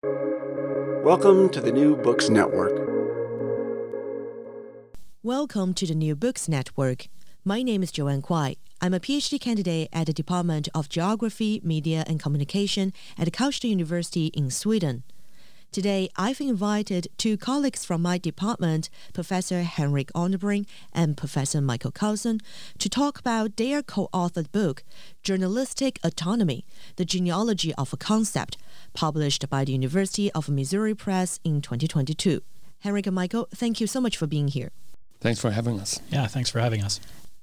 Welcome to the New Books Network. Welcome to the New Books Network. My name is Joanne Kuai. I'm a PhD candidate at the Department of Geography, Media and Communication at Karlstad University in Sweden. Today, I've invited two colleagues from my department, Professor Henrik Örnebring and Professor Michael Karlsson, to talk about their co-authored book, Journalistic Autonomy, The Genealogy of a Concept, published by the University of Missouri Press in 2022. Henrik and Michael, thank you so much for being here. Thanks for having us. Yeah, thanks for having us.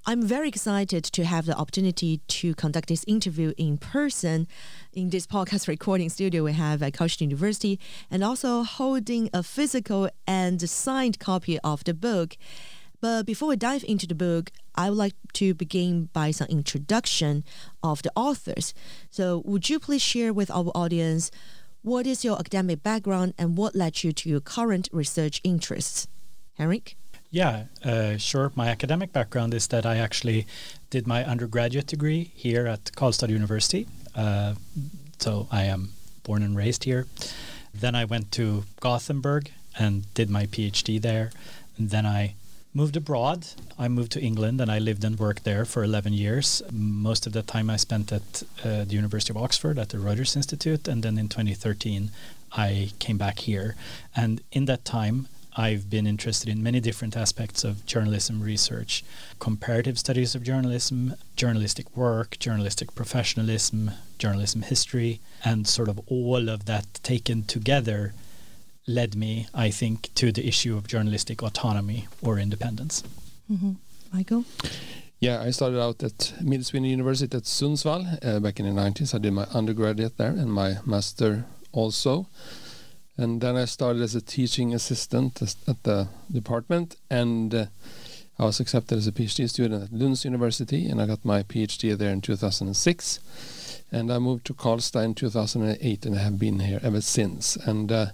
I'm very excited to have the opportunity to conduct this interview in person in this podcast recording studio we have at Karlstad University and also holding a physical and signed copy of the book. But before we dive into the book, I would like to begin by some introduction of the authors. So would you please share with our audience what is your academic background and what led you to your current research interests? Henrik? Yeah, uh, sure. My academic background is that I actually did my undergraduate degree here at Karlstad University. Uh, so I am born and raised here. Then I went to Gothenburg and did my PhD there. And then I moved abroad. I moved to England and I lived and worked there for 11 years. Most of the time I spent at uh, the University of Oxford at the Reuters Institute. And then in 2013, I came back here. And in that time, I've been interested in many different aspects of journalism research comparative studies of journalism, journalistic work, journalistic professionalism, journalism history, and sort of all of that taken together led me, I think, to the issue of journalistic autonomy or independence. Mm-hmm. Michael? Yeah, I started out at Mid Sweden University at Sundsvall uh, back in the 90s. I did my undergraduate there and my master also. And then I started as a teaching assistant at the department, and uh, I was accepted as a PhD student at Lunds University, and I got my PhD there in 2006. And I moved to Karlstad in 2008, and I have been here ever since. And uh,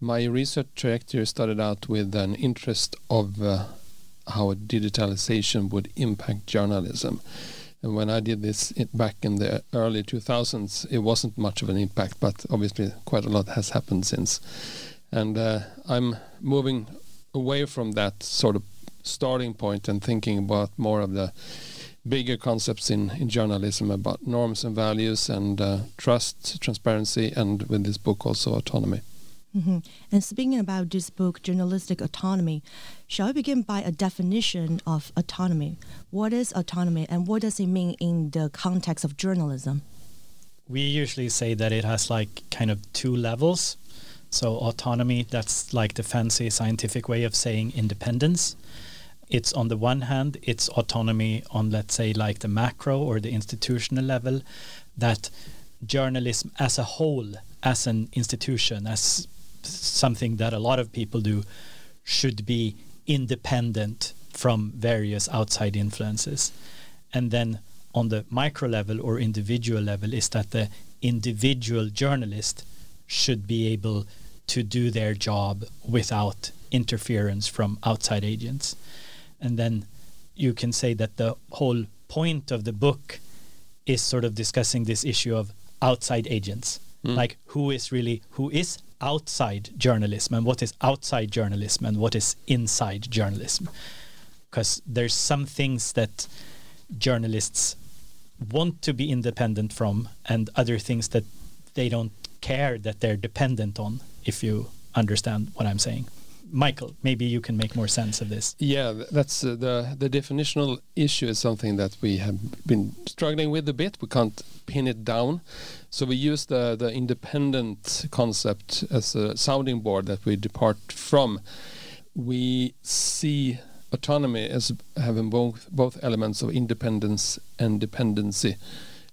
my research trajectory started out with an interest of uh, how digitalization would impact journalism. And when I did this back in the early 2000s, it wasn't much of an impact, but obviously quite a lot has happened since. And uh, I'm moving away from that sort of starting point and thinking about more of the bigger concepts in, in journalism about norms and values and uh, trust, transparency, and with this book also autonomy. Mm-hmm. And speaking about this book, Journalistic Autonomy, shall we begin by a definition of autonomy? What is autonomy and what does it mean in the context of journalism? We usually say that it has like kind of two levels. So, autonomy, that's like the fancy scientific way of saying independence. It's on the one hand, it's autonomy on, let's say, like the macro or the institutional level, that journalism as a whole, as an institution, as something that a lot of people do should be independent from various outside influences. And then on the micro level or individual level is that the individual journalist should be able to do their job without interference from outside agents. And then you can say that the whole point of the book is sort of discussing this issue of outside agents. Mm. Like who is really who is outside journalism and what is outside journalism and what is inside journalism. Because there's some things that journalists want to be independent from and other things that they don't care that they're dependent on if you understand what i'm saying michael maybe you can make more sense of this yeah that's uh, the the definitional issue is something that we have been struggling with a bit we can't pin it down so we use the, the independent concept as a sounding board that we depart from. We see autonomy as having both both elements of independence and dependency.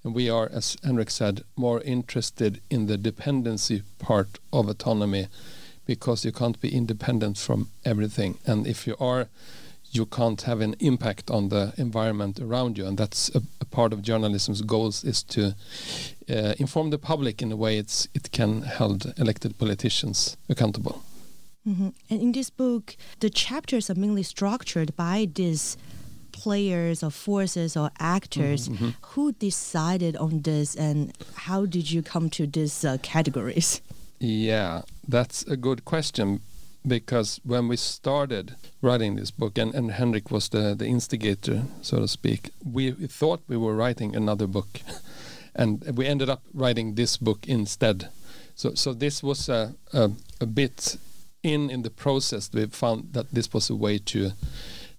And we are, as Henrik said, more interested in the dependency part of autonomy because you can't be independent from everything. And if you are you can't have an impact on the environment around you and that's a, a part of journalism's goals is to uh, inform the public in a way it's it can hold elected politicians accountable mm-hmm. and in this book the chapters are mainly structured by these players or forces or actors mm-hmm, mm-hmm. who decided on this and how did you come to these uh, categories Yeah, that's a good question because when we started writing this book, and, and Henrik was the, the instigator, so to speak, we, thought we were writing another book. and we ended up writing this book instead. So, so this was a, a, a bit in in the process. We found that this was a way to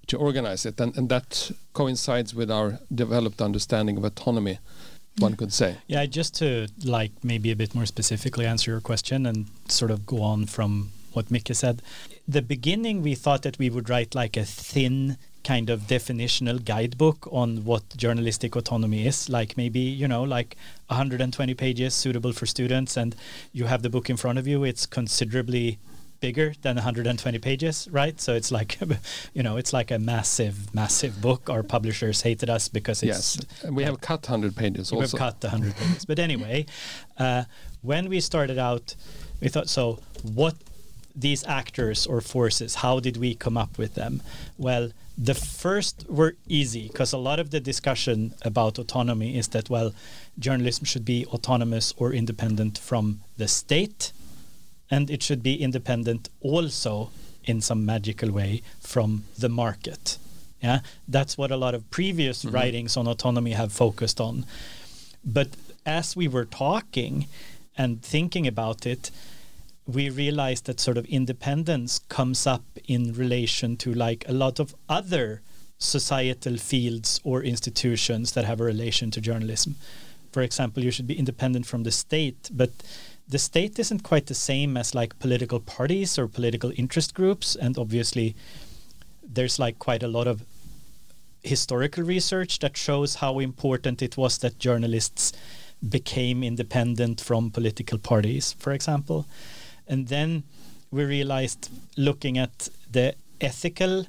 to organize it, and, and that coincides with our developed understanding of autonomy one could say. Yeah, just to like maybe a bit more specifically answer your question and sort of go on from what Micke said. The beginning we thought that we would write like a thin kind of definitional guidebook on what journalistic autonomy is like maybe you know like 120 pages suitable for students and you have the book in front of you it's considerably bigger than 120 pages, right? So it's like, you know, it's like a massive, massive book. Our publishers hated us because it's. Yes, we have cut 100 pages We've cut 100 pages. But anyway, uh, when we started out, we thought, so what these actors or forces, how did we come up with them? Well, the first were easy because a lot of the discussion about autonomy is that, well, journalism should be autonomous or independent from the state and it should be independent also in some magical way from the market. Yeah, that's what a lot of previous mm-hmm. writings on autonomy have focused on. But as we were talking and thinking about it, we realized that sort of independence comes up in relation to like a lot of other societal fields or institutions that have a relation to journalism. For example, you should be independent from the state, but the state isn't quite the same as like political parties or political interest groups and obviously there's like quite a lot of historical research that shows how important it was that journalists became independent from political parties for example. And then we realized looking at the ethical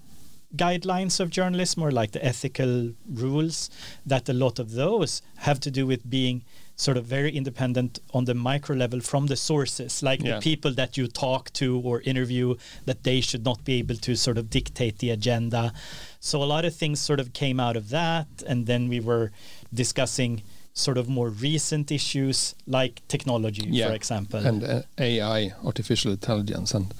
guidelines of journalism or like the ethical rules that a lot of those have to do with being sort of very independent on the micro level from the sources, like yeah. the people that you talk to or interview, that they should not be able to sort of dictate the agenda. So a lot of things sort of came out of that. And then we were discussing sort of more recent issues like technology, yeah. for example. And uh, AI, artificial intelligence, and,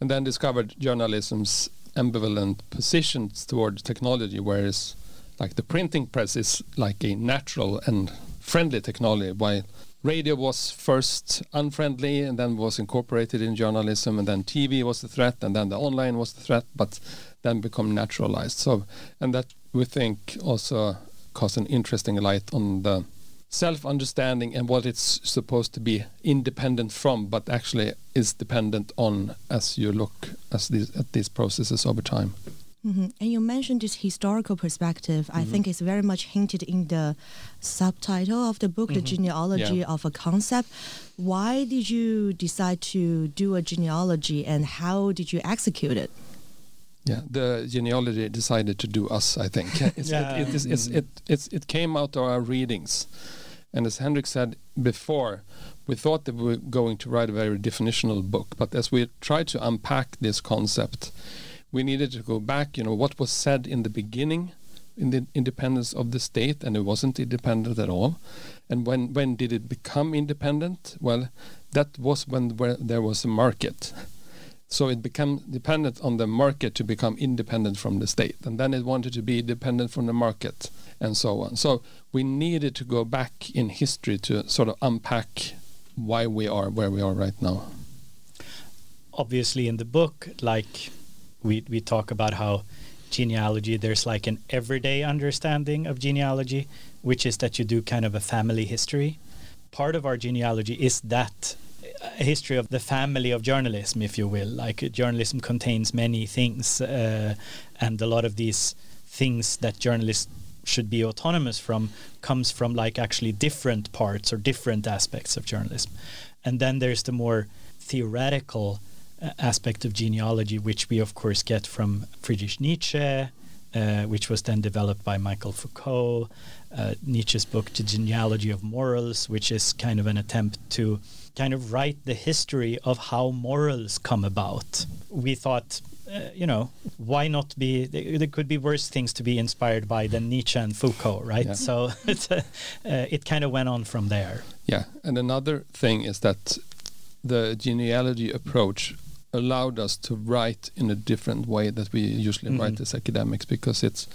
and then discovered journalism's ambivalent positions towards technology, whereas like the printing press is like a natural and friendly technology. While radio was first unfriendly and then was incorporated in journalism and then tv was the threat and then the online was the threat but then become naturalized. So and that we think also caused an interesting light on the self-understanding and what it's supposed to be independent from but actually is dependent on as you look as these, at these processes over time Mm-hmm. And you mentioned this historical perspective. Mm-hmm. I think it's very much hinted in the subtitle of the book, mm-hmm. the genealogy yeah. of a concept. Why did you decide to do a genealogy, and how did you execute it? Yeah, the genealogy decided to do us. I think it's, yeah. it, it, it's, it's, it, it's, it came out of our readings, and as Henrik said before, we thought that we were going to write a very definitional book. But as we tried to unpack this concept we needed to go back, you know, what was said in the beginning in the independence of the state, and it wasn't independent at all. And when when did it become independent? Well, that was when there was a market. So it became dependent on the market to become independent from the state, and then it wanted to be dependent from the market, and so on. So we needed to go back in history to sort of unpack why we are where we are right now. Obviously, in the book, like we we talk about how genealogy there's like an everyday understanding of genealogy which is that you do kind of a family history part of our genealogy is that a history of the family of journalism if you will like journalism contains many things uh, and a lot of these things that journalists should be autonomous from comes from like actually different parts or different aspects of journalism. And then there's the more theoretical uh, aspect of genealogy, which we of course get from Friedrich Nietzsche, uh, which was then developed by Michael Foucault. Uh, Nietzsche's book, The Genealogy of Morals, which is kind of an attempt to kind of write the history of how morals come about. We thought, uh, you know, why not be? There could be worse things to be inspired by than Nietzsche and Foucault, right? Yeah. So uh, it kind of went on from there. Yeah, and another thing is that the genealogy approach allowed us to write in a different way that we usually Mhm. write as academics because it's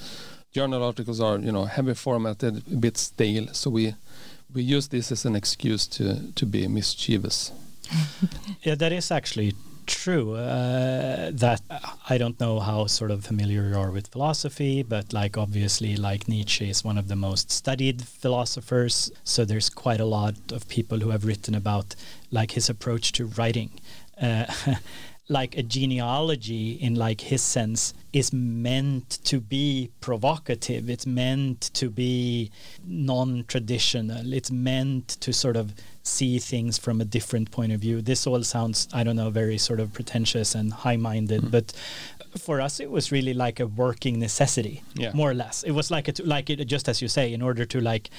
journal articles are you know heavy formatted a bit stale so we we use this as an excuse to to be mischievous Yeah, that is actually true. Uh, that I don't know how sort of familiar you are with philosophy, but like obviously, like Nietzsche is one of the most studied philosophers. So there's quite a lot of people who have written about like his approach to writing. Uh, like a genealogy in like his sense is meant to be provocative. It's meant to be non-traditional. It's meant to sort of see things from a different point of view. This all sounds i don't know very sort of pretentious and high-minded Mm. but for us it was really like a working necessity Yeah. more or less it was like a like it just as you say in order to like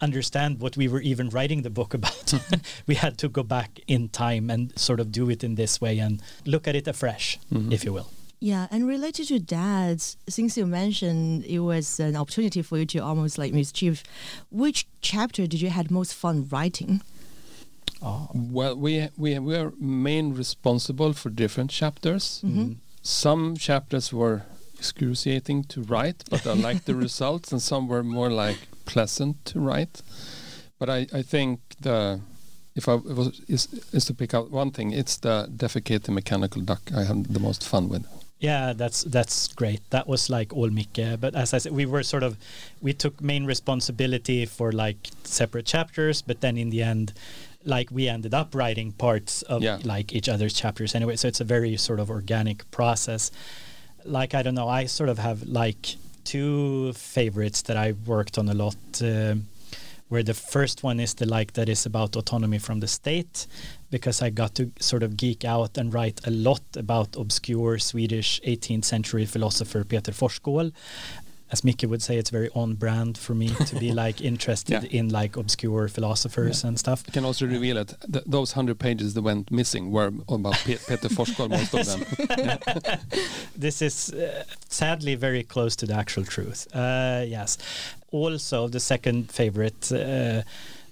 understand what we were even writing the book about we had to go back in time and sort of do it in this way and look at it afresh Mhm. if you will Yeah, and related to that, since you mentioned it was an opportunity for you to almost like mischief, which chapter did you had most fun writing? oh. well we we we are main responsible for different chapters Mhm. Some chapters were excruciating to write but i liked the results and some were more like pleasant to write but i i think the if i was is, is to pick out one thing it's the defecating mechanical duck i had the most fun with Yeah, that's that's great. That was like all Micke. But as I said, we were sort of we took main responsibility for like separate chapters, but then in the end, like we ended up writing parts of Yeah. like each other's chapters anyway. So it's a very sort of organic process. Like I don't know, I sort of have like two favorites that I worked on a lot. Um where the first one is the like that is about autonomy from the state because I got to sort of geek out and write a lot about obscure Swedish 18th century philosopher Peter Forsskål. As Micke would say, it's very on brand for me to be like interested Yeah. in like obscure philosophers and stuff. I can also reveal it. th- those 100 pages that went missing were about Pe- Peter Forsskål, most of them. this is uh, sadly very close to the actual truth. Uh, yes. Also, the second favorite, uh,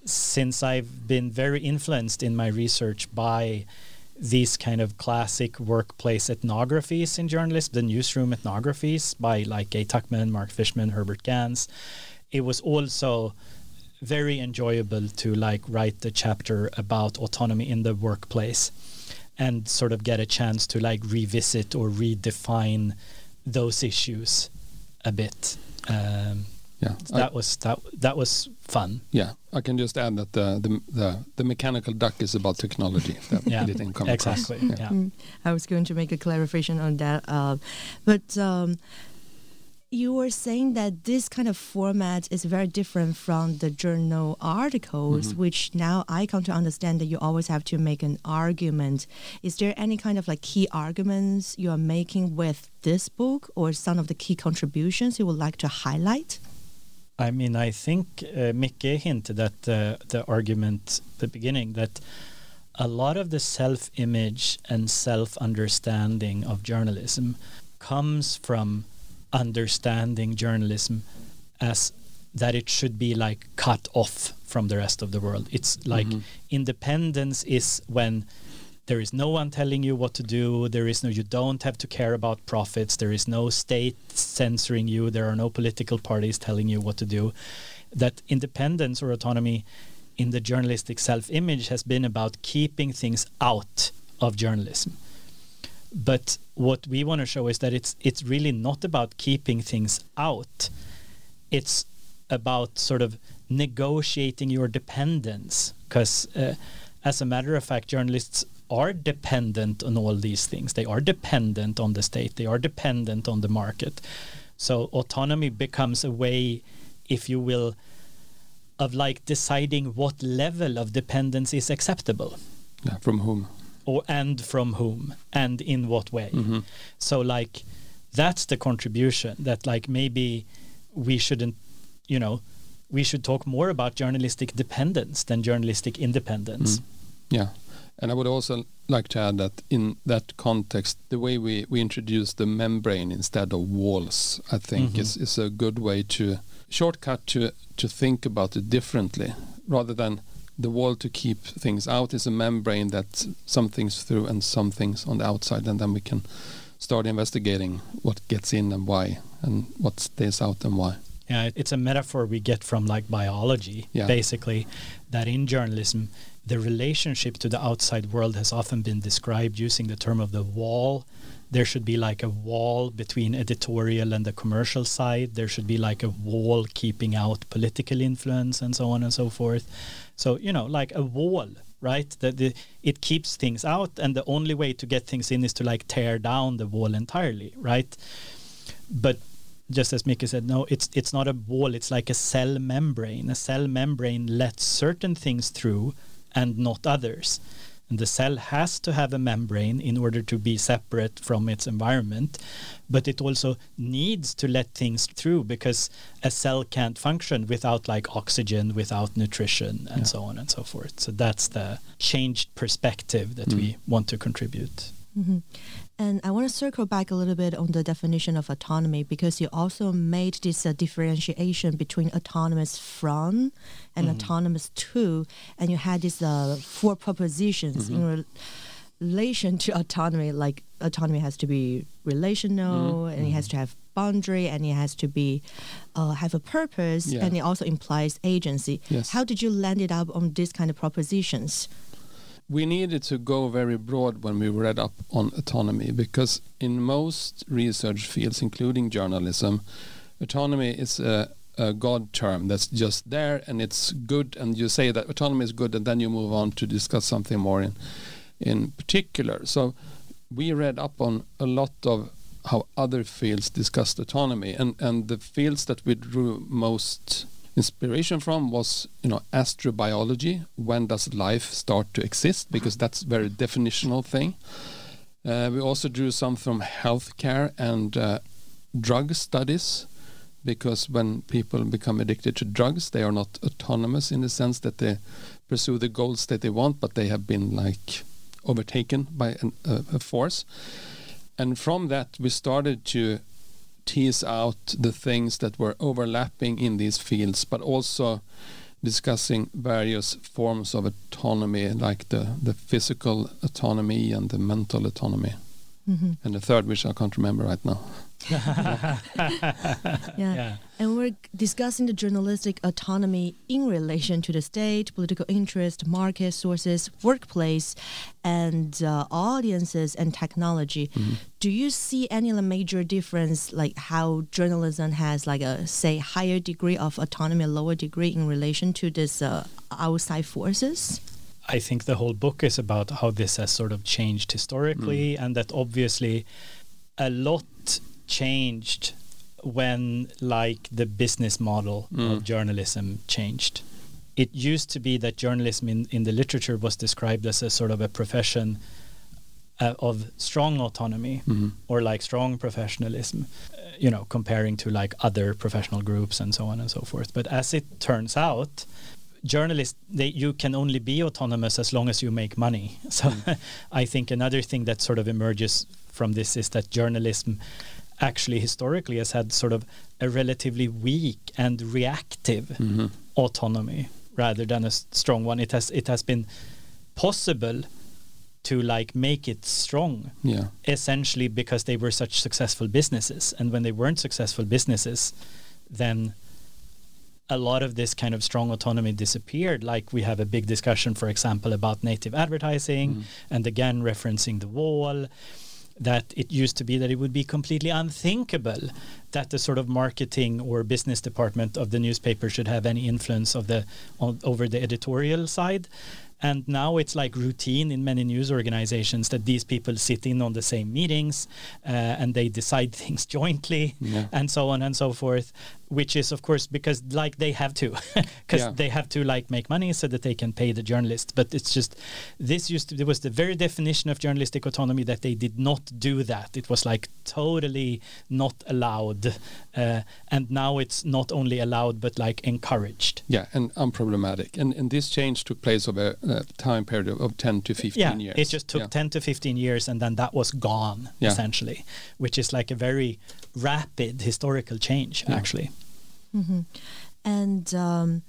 since I've been very influenced in my research by these kind of classic workplace ethnographies in journalism, the newsroom ethnographies by like Gaye Tuchman, Mark Fishman, Herbert Gans. It was also very enjoyable to like write the chapter about autonomy in the workplace and sort of get a chance to like revisit or redefine those issues a bit. Um, Yeah, so I, that was that that was fun. yeah. I can just add that the the the, the mechanical duck is about technology. That Yeah, didn't come across. Exactly. Yeah. Yeah. Mm, I was going to make a clarification on that, uh, but um, you were saying that this kind of format is very different from the journal articles, Mhm. which now I come to understand that you always have to make an argument. Is there any kind of like key arguments you are making with this book, or some of the key contributions you would like to highlight? I mean, I think uh, Micke hinted at the, the argument at the beginning that a lot of the self image and self understanding of journalism comes from understanding journalism as that it should be like cut off from the rest of the world. It's like Mhm. independence is when there is no one telling you what to do. There is no you don't have to care about profits. There is no state censoring you. There are no political parties telling you what to do. That independence or autonomy in the journalistic self-image has been about keeping things out of journalism. But what we want to show is that it's it's really not about keeping things out. It's about sort of negotiating your dependence because uh, as a matter of fact journalists are dependent on all these things they are dependent on the state they are dependent on the market so autonomy becomes a way if you will of like deciding what level of dependence is acceptable Yeah, from whom? or and from whom and in what way Mhm. so like that's the contribution that like maybe we shouldn't you know we should talk more about journalistic dependence than journalistic independence Mm. Yeah. And I would also like to add that in that context, the way we, we introduce the membrane instead of walls, I think Mhm. is, is a good way to shortcut to, to think about it differently rather than the wall to keep things out is a membrane that some things through and some things on the outside, and then we can start investigating what gets in and why, and what stays out and why. Yeah, it's a metaphor we get from like biology, Yeah. basically, that in journalism, the relationship to the outside world has often been described using the term of the wall. There should be like a wall between editorial and the commercial side. There should be like a wall keeping out political influence and so on and so forth. So, you know, like a wall, right? That the, it keeps things out, and the only way to get things in is to like tear down the wall entirely, right? But just as Micke said, no, it's it's not a wall. It's like a cell membrane. A cell membrane lets certain things through and not others. And the cell has to have a membrane in order to be separate from its environment, but it also needs to let things through because a cell can't function without like oxygen, without nutrition, and Yeah. so on and so forth. So that's the changed perspective that Mm. we want to contribute. Mhm. And I want to circle back a little bit on the definition of autonomy because you also made this uh, differentiation between autonomous from and Mhm. autonomous to, and you had these uh, four propositions in re- relation to autonomy. Like autonomy has to be relational, and it has to have boundary, and it has to be uh, have a purpose, Yeah. and it also implies agency. Yes. How did you land it up on these kind of propositions? We needed to go very broad when we read up on autonomy because in most research fields, including journalism, autonomy is a, a God term that's just there and it's good, and you say that autonomy is good, and then you move on to discuss something more in in particular. So we read up on a lot of how other fields discussed autonomy, and and the fields that we drew most inspiration from was you know astrobiology. When does life start to exist? Because that's a very definitional thing. Uh, we also drew some from healthcare and uh, drug studies because when people become addicted to drugs they are not autonomous in the sense that they pursue the goals that they want but they have been like overtaken by an, a, a force. And from that we started to tease out the things that were overlapping in these fields, but also discussing various forms of autonomy, like the, the physical autonomy and the mental autonomy. Mhm. And the third, which I can't remember right now. Yeah. Yeah. And we're discussing the journalistic autonomy in relation to the state, political interest, market sources, workplace, and uh, audiences and technology. Mm-hmm. Do you see any major difference, like how journalism has like a say higher degree of autonomy, lower degree in relation to this uh, outside forces? I think the whole book is about how this has sort of changed historically, and that obviously a lot changed when, like, the business model of journalism changed. It used to be that journalism in, in the literature was described as a sort of a profession uh, of strong autonomy Mhm. or like strong professionalism, uh, you know, comparing to like other professional groups and so on and so forth. But as it turns out, journalists they you can only be autonomous as long as you make money. So I think another thing that sort of emerges from this is that journalism actually historically has had sort of a relatively weak and reactive Mhm. autonomy rather than a strong one. It has it has been possible to like make it strong Yeah. essentially because they were such successful businesses and when they weren't successful businesses then a lot of this kind of strong autonomy disappeared like we have a big discussion for example about native advertising and again referencing the wall that it used to be that it would be completely unthinkable that the sort of marketing or business department of the newspaper should have any influence of the on, over the editorial side and now it's like routine in many news organizations that these people sit in on the same meetings uh, and they decide things jointly Yeah. and so on and so forth which is of course because like they have to because Yeah. they have to like make money so that they can pay the journalists but it's just this used to there was the very definition of journalistic autonomy that they did not do that it was like totally not allowed uh, and now it's not only allowed but like encouraged Yeah, and unproblematic. And, and this change took place over a time period of, of 10 to 15 yeah years. it just took Yeah. 10 to 15 years and then that was gone Yeah. essentially which is like a very rapid historical change Yeah. actually And um,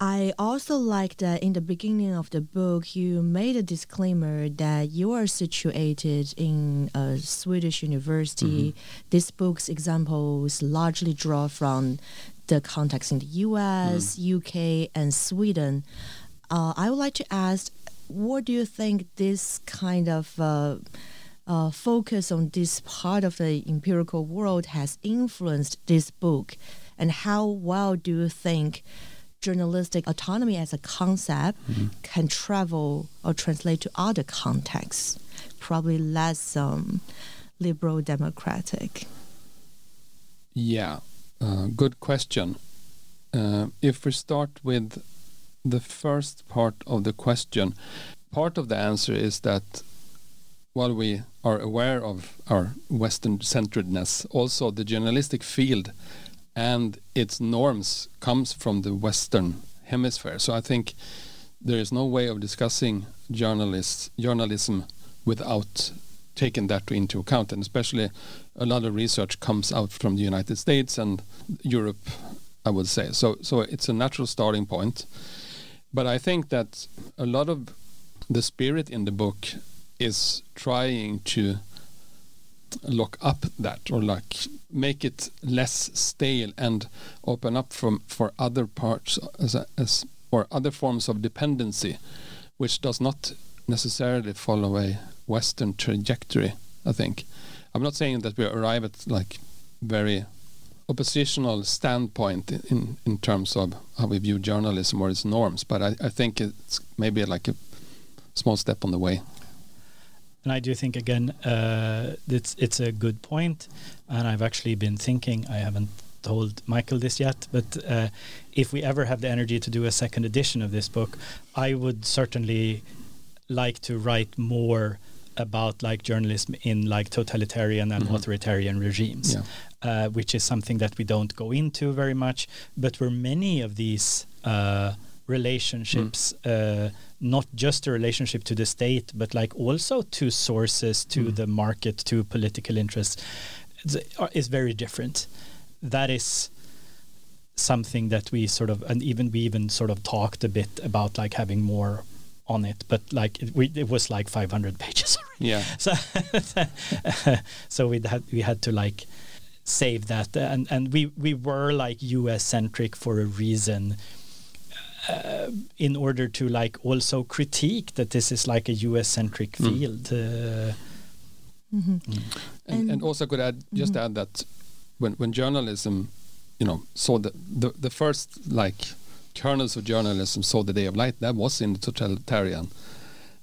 I also like that in the beginning of the book, you made a disclaimer that you are situated in a Swedish university. Mm-hmm. This book's examples largely draw from the context in the US, Mm. UK, and Sweden. Uh, I would like to ask, what do you think this kind of uh, uh, focus on this part of the empirical world has influenced this book, and how well do you think journalistic autonomy as a concept can travel or translate to other contexts, probably less um, liberal democratic? Yeah, uh, good question. Uh, if we start with the first part of the question, part of the answer is that while we are aware of our Western centeredness, also the journalistic field and its norms comes from the Western hemisphere. So I think there is no way of discussing journalists journalism without taking that into account, and especially a lot of research comes out from the United States and Europe, I would say. So so it's a natural starting point. But I think that a lot of the spirit in the book is trying to lock up that or like make it less stale and open up from for other parts as, a, as or other forms of dependency which does not necessarily follow a western trajectory i think. I'm not saying that we arrive at like very oppositional standpoint in in terms of how we view journalism or its norms but i, I think it's maybe like a small step on the way And I do think again, uh, it's it's a good point, and I've actually been thinking. I haven't told Michael this yet, but uh, if we ever have the energy to do a second edition of this book, I would certainly like to write more about like journalism in like totalitarian and Mhm. authoritarian regimes, Yeah. uh, which is something that we don't go into very much, but where many of these uh, relationships, uh, not just a relationship to the state, but like also to sources, to Mm. the market, to political interests, is- is very different. That is something that we sort of, and even we even sort of talked a bit about like having more on it, but like it, we, it was like 500 pages already. yeah So, so we had we had to like save that, and and we we were like U.S. centric for a reason. Uh, in order to like also critique that this is like a US centric Mm. field. Uh, Mhm. and, And- and also could add just Mhm. add that when when journalism you know saw the, the the first like kernels of journalism saw the day of light that was in the totalitarian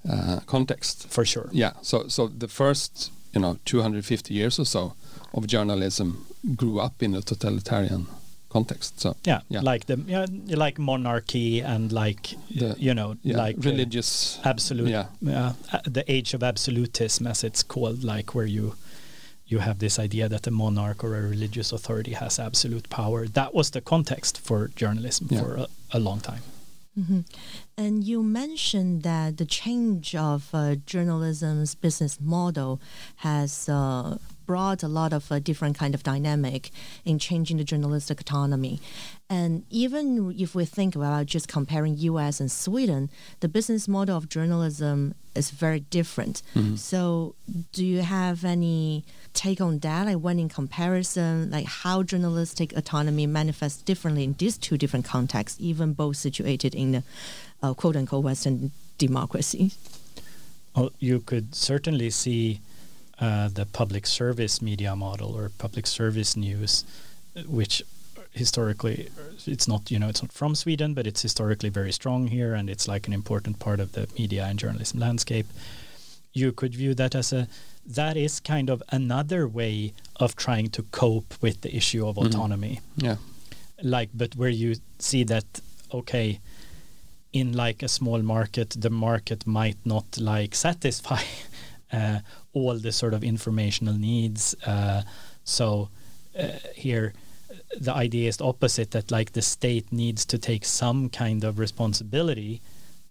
uh, context for sure. yeah so so the first you know 250 years or so of journalism grew up in a totalitarian context so Yeah, Yeah. like the yeah, like monarchy and like The- you know yeah like uh, religious absolute yeah uh, the age of absolutism as it's called like where you you have this idea that a monarch or a religious authority has absolute power that was the context for journalism Yeah. for a, a long time Mhm. And you mentioned that the change of uh, journalism's business model has uh, brought a lot of uh, different kind of dynamic in changing the journalistic autonomy. And even if we think about just comparing U.S. and Sweden, the business model of journalism is very different. Mhm. So, do you have any take on that? Like, when in comparison, like how journalistic autonomy manifests differently in these two different contexts, even both situated in the uh, quote unquote Western democracy? well, you could certainly see uh, the public service media model or public service news which historically it's not you know it's not from Sweden but it's historically very strong here and it's like an important part of the media and journalism landscape. You could view that as a that is kind of another way of trying to cope with the issue of Mhm. autonomy. Yeah. Like but where you see that okay in like a small market the market might not like satisfy uh, all the sort of informational needs uh, so uh, here the idea is the opposite that like the state needs to take some kind of responsibility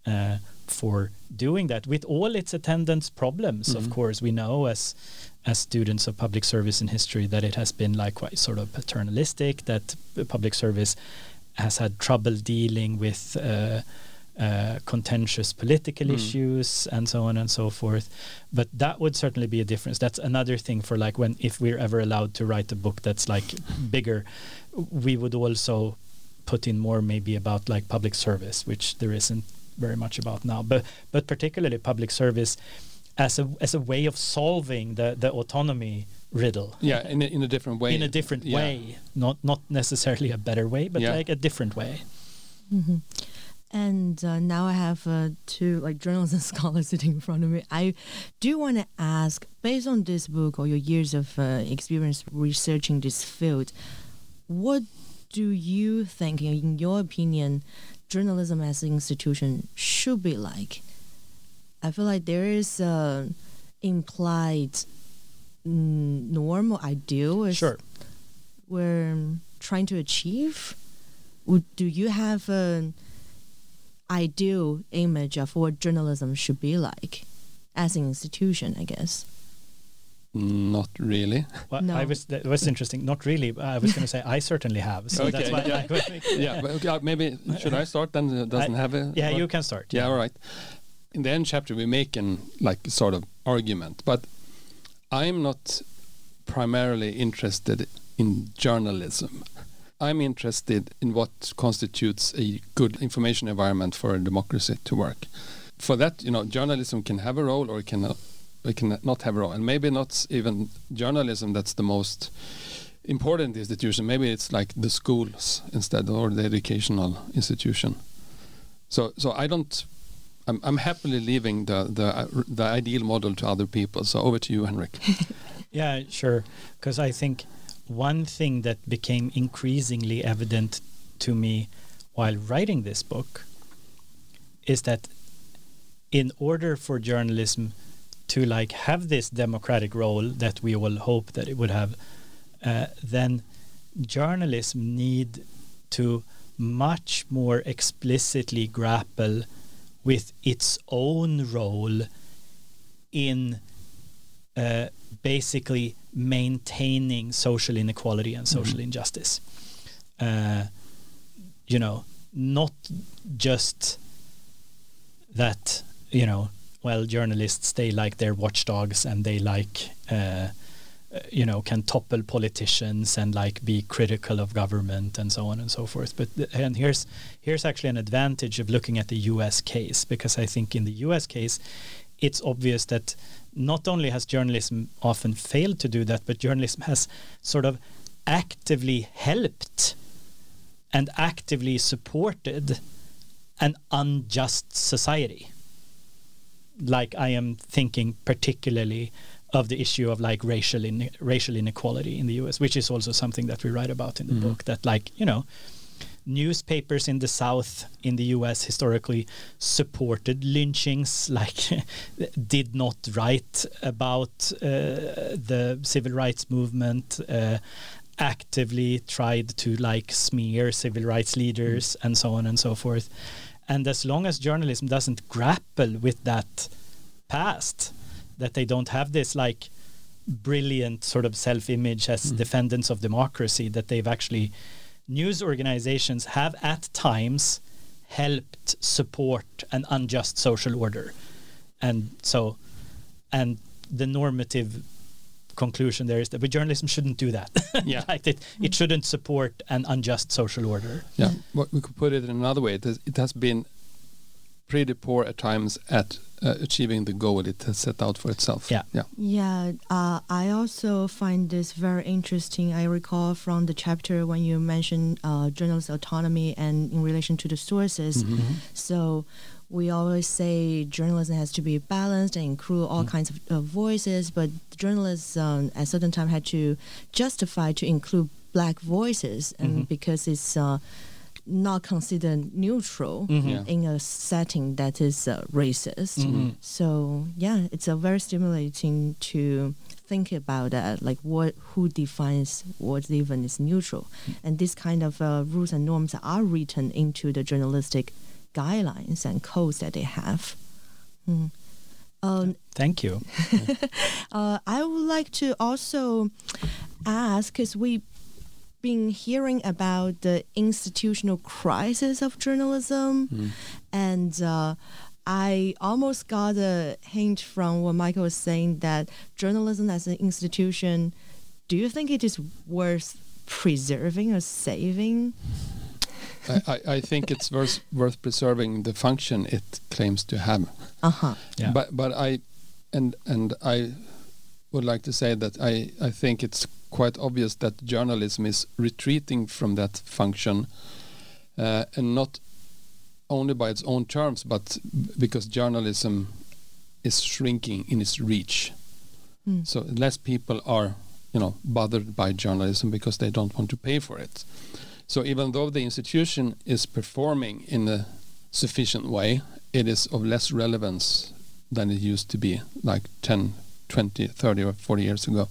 uh, for doing that with all its attendant problems of Mhm. course we know as as students of public service in history that it has been like quite sort of paternalistic that public service has had trouble dealing with uh, contentious political Mm. issues and so on and so forth. But that would certainly be a difference. That's another thing for like when if we're ever allowed to write a book that's like bigger, we would also put in more maybe about like public service, which there isn't very much about now. But but particularly public service as a as a way of solving the the autonomy riddle. Yeah, in a, in a different way. In a different Yeah. way, not not necessarily a better way, but Yeah. like a different way. hmm And uh, now I have uh, two like journalists and scholars sitting in front of me. I do want to ask, based on this book or your years of uh, experience researching this field, what do you think, in your opinion, journalism as an institution should be like? I feel like there is a implied norm or ideal Sure. we're trying to achieve? Do you have an ideal image of what journalism should be like as an institution, I guess? Not really. Well, No. I was that was interesting. Not really. but I was going to say I certainly have. So that's Okay, why. yeah. Yeah, but okay, maybe should I start then? It doesn't I- have a. yeah, you can start. Yeah, all right. In the end chapter, we make an like sort of argument, but I'm not primarily interested in journalism. I'm interested in what constitutes a good information environment for a democracy to work. For that, you know, journalism can have a role or it can it can not have a role, and maybe not even journalism that's the most important institution. Maybe it's like the schools instead, or the educational institution. So, so I don't. I'm, I'm happily leaving the the the ideal model to other people. So over to you, Henrik. Yeah, sure. Because I think one thing that became increasingly evident to me while writing this book is that in order for journalism to like have this democratic role that we all hope that it would have, uh, then journalism need to much more explicitly grapple with its own role in uh, basically maintaining social inequality and social injustice. Uh, you know, not just that, you know, well, journalists, they like their watchdogs and they like, uh, uh, you know, can topple politicians and like be critical of government and so on and so forth. But th- and here's here's actually an advantage of looking at the U.S. case because I think in the U.S. case, it's obvious that not only has journalism often failed to do that, but journalism has sort of actively helped and actively supported an unjust society. Like I am thinking particularly of the issue of like racial in, racial inequality in the US, which is also something that we write about in the Mhm. book. That like you know, newspapers in the South in the US historically supported lynchings, like did not write about uh, the civil rights movement. Uh, actively tried to like smear civil rights leaders and so on and so forth and as long as journalism doesn't grapple with that past that they don't have this like brilliant sort of self-image as Mm. defendants of democracy that they've actually news organizations have at times helped support an unjust social order and so and the normative conclusion there is that but journalism shouldn't do that Yeah. like it, it shouldn't support an unjust social order Yeah, what we could put it in another way. It has, it has been pretty poor at times at uh, achieving the goal it has set out for itself. Yeah. yeah. Yeah, uh, I also find this very interesting. I recall from the chapter when you mentioned uh, journalist autonomy and in relation to the sources. Mm-hmm. So we always say journalism has to be balanced and include all Mm. kinds of uh, voices, but journalists um, at certain time had to justify to include black voices, and Mhm. because it's uh, not considered neutral Mhm. Yeah. in a setting that is uh, racist. Mhm. So yeah, it's a very stimulating to think about that, like what who defines what even is neutral, and this kind of uh, rules and norms are written into the journalistic guidelines and codes that they have. Mm. Um, thank you uh, I would like to also ask, because we been hearing about the institutional crisis of journalism, Mm. and uh, I almost got a hint from what Michael was saying that journalism as an institution. Do you think it is worth preserving or saving? I, I, I think it's worth worth preserving the function it claims to have. Uh huh. Yeah. But but I and and I would like to say that I, I think it's quite obvious that journalism is retreating from that function uh, and not only by its own terms but because journalism is shrinking in its reach. Mm. so less people are you know bothered by journalism because they don't want to pay for it. So even though the institution is performing in a sufficient way it is of less relevance than it used to be like 10 20 30 or 40 years ago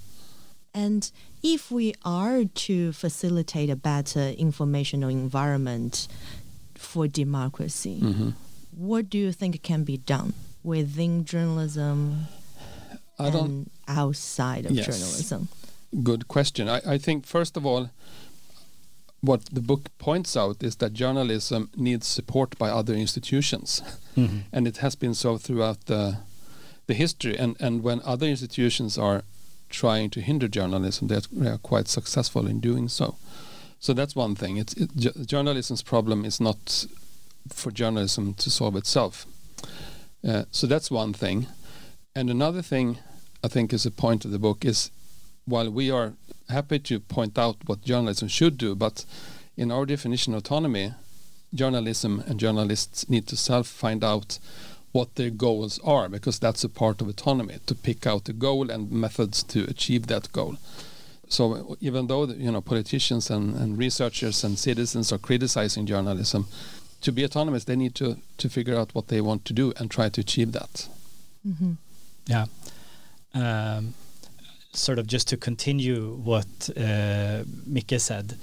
And if we are to facilitate a better informational environment for democracy, Mhm. what do you think can be done within journalism i don't and outside of Yes. journalism? good question I, I think first of all what the book points out is that journalism needs support by other institutions Mhm. and it has been so throughout the the history and and when other institutions are trying to hinder journalism they are, they are quite successful in doing so. So that's one thing. It's it, ju- journalism's problem is not for journalism to solve itself. Uh, so that's one thing. And another thing i think is a point of the book is while we are happy to point out what journalism should do but in our definition of autonomy journalism and journalists need to self find out what their goals are because that's a part of autonomy to pick out the goal and methods to achieve that goal. So even though you know politicians and, and researchers and citizens are criticizing journalism to be autonomous they need to to figure out what they want to do and try to achieve that. Hmm Yeah. Um, sort of just to continue what uh, Micke said,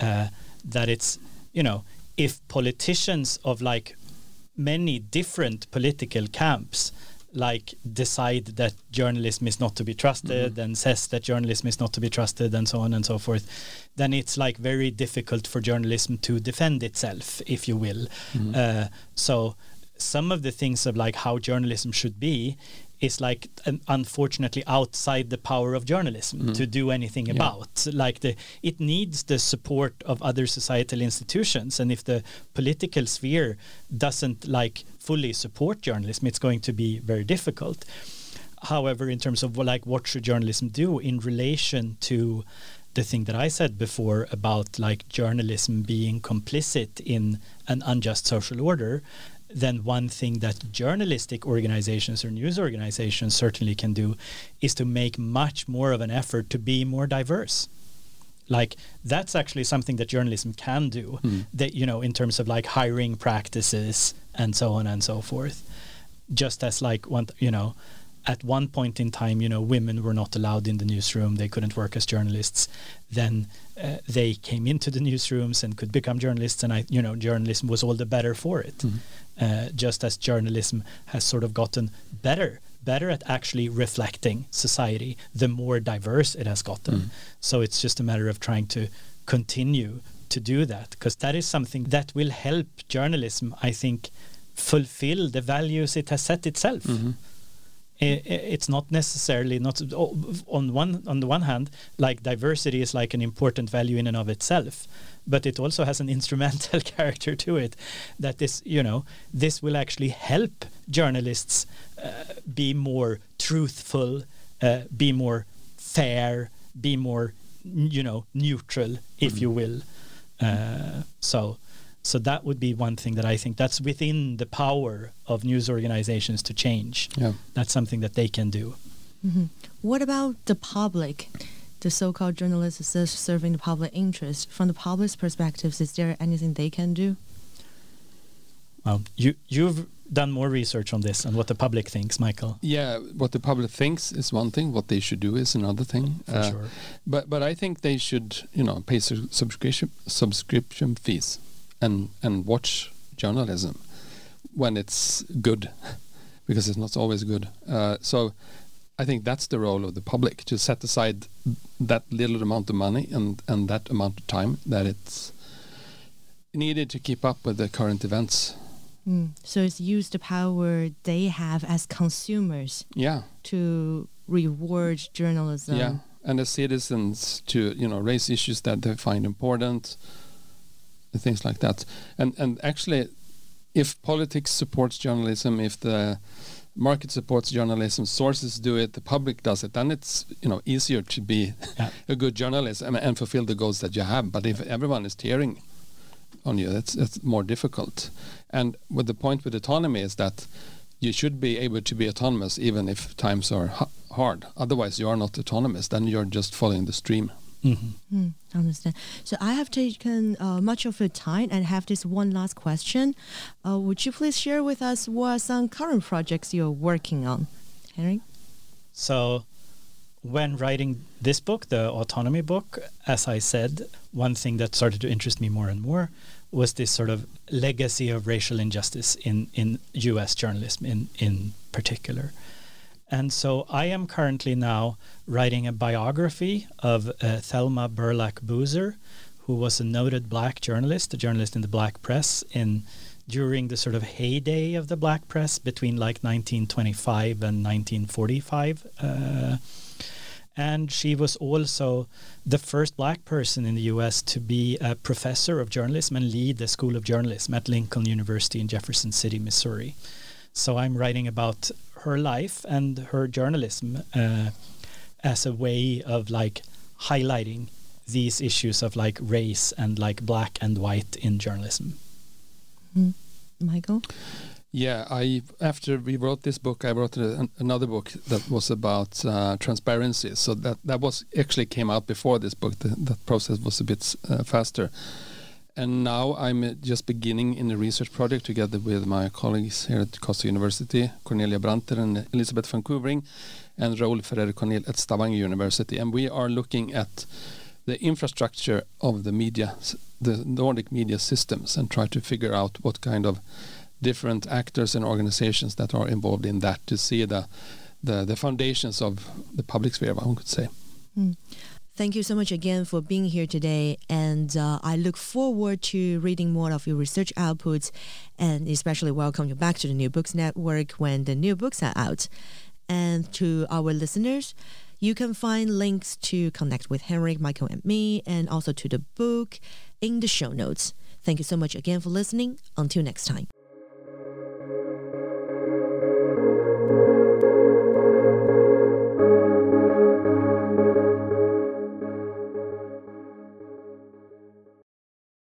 uh, that it's, you know, if politicians of like many different political camps like decide that journalism is not to be trusted and says that journalism is not to be trusted and so on and so forth then it's like very difficult for journalism to defend itself if you will. Uh, so some of the things of like how journalism should be is like unfortunately outside the power of journalism mm-hmm. to do anything Yeah. about. Like the it needs the support of other societal institutions and if the political sphere doesn't like fully support journalism it's going to be very difficult. However in terms of like what should journalism do in relation to the thing that I said before about like journalism being complicit in an unjust social order, then one thing that journalistic organizations or news organizations certainly can do is to make much more of an effort to be more diverse. Like that's actually something that journalism can do. Hmm. That you know, in terms of like hiring practices and so on and so forth. Just as like one, you know, at one point in time, you know, women were not allowed in the newsroom; they couldn't work as journalists. Then uh, they came into the newsrooms and could become journalists, and I, you know, journalism was all the better for it. Uh, just as journalism has sort of gotten better, better at actually reflecting society, the more diverse it has gotten. So it's just a matter of trying to continue to do that, because that is something that will help journalism, I think, fulfill the values it has set itself i- it's not necessarily not on one on the one hand like diversity is like an important value in and of itself but it also has an instrumental character to it that this you know this will actually help journalists uh, be more truthful uh, be more fair be more you know neutral if you will. Uh, so so that would be one thing that I think that's within the power of news organizations to change. yeah That's something that they can do. hmm What about the public? The so-called journalists serving the public interest. From the public's perspectives, is there anything they can do? Well, you you've done more research on this and what the public thinks, Michael. yeah what the public thinks is one thing what they should do is another thing For Uh, sure. But but I think they should you know pay su- subscription subscription fees and and watch journalism when it's good because it's not always good. Uh, so I think that's the role of the public to set aside that little amount of money and, and that amount of time that it's needed to keep up with the current events. Mm. So it's use the power they have as consumers Yeah, to reward journalism. yeah, and as citizens to you know raise issues that they find important, things like that. And and actually, if politics supports journalism, if the market supports journalism, sources do it, the public does it, then it's you know easier to be Yeah. a good journalist and, and fulfill the goals that you have. But if everyone is tearing on you, that's that's more difficult. And what the point with autonomy is that you should be able to be autonomous even if times are ha- hard. Otherwise, you are not autonomous. Then you're just following the stream. Mhm. Hmm, understand. So I have taken uh, much of your time and have this one last question. Uh, would you please share with us what are some current projects you're working on, Henrik? So, when writing this book, the autonomy book, as I said, one thing that started to interest me more and more was this sort of legacy of racial injustice in, in US journalism in, in particular. And so I am currently now writing a biography of uh, Thelma Berlack Boozer, who was a noted black journalist, a journalist in the black press in during the sort of heyday of the black press between like 1925 and 1945. Uh, and she was also the first black person in the US to be a professor of journalism and lead the School of Journalism at Lincoln University in Jefferson City, Missouri. So I'm writing about her life and her journalism uh, as a way of like highlighting these issues of like race and like black and white in journalism. Michael? Yeah, I after we wrote this book, I wrote a, another book that was about uh, transparency. So that that was actually came out before this book. The, that process was a bit uh, faster. And now I'm uh, just beginning in a research project together with my colleagues here at Karlstad University, Cornelia Brantner and Elizabeth van Couvering, and Raul Ferrer-Conill at Stavanger University. And we are looking at the infrastructure of the media, the Nordic media systems, and try to figure out what kind of different actors and organizations that are involved in that to see the the, the foundations of the public sphere, one could say. Thank you so much again for being here today. And uh, I look forward to reading more of your research outputs and especially welcome you back to the New Books Network when the new books are out. And to our listeners, you can find links to connect with Henrik, Michael, and me, and also to the book in the show notes. Thank you so much again for listening. Until next time.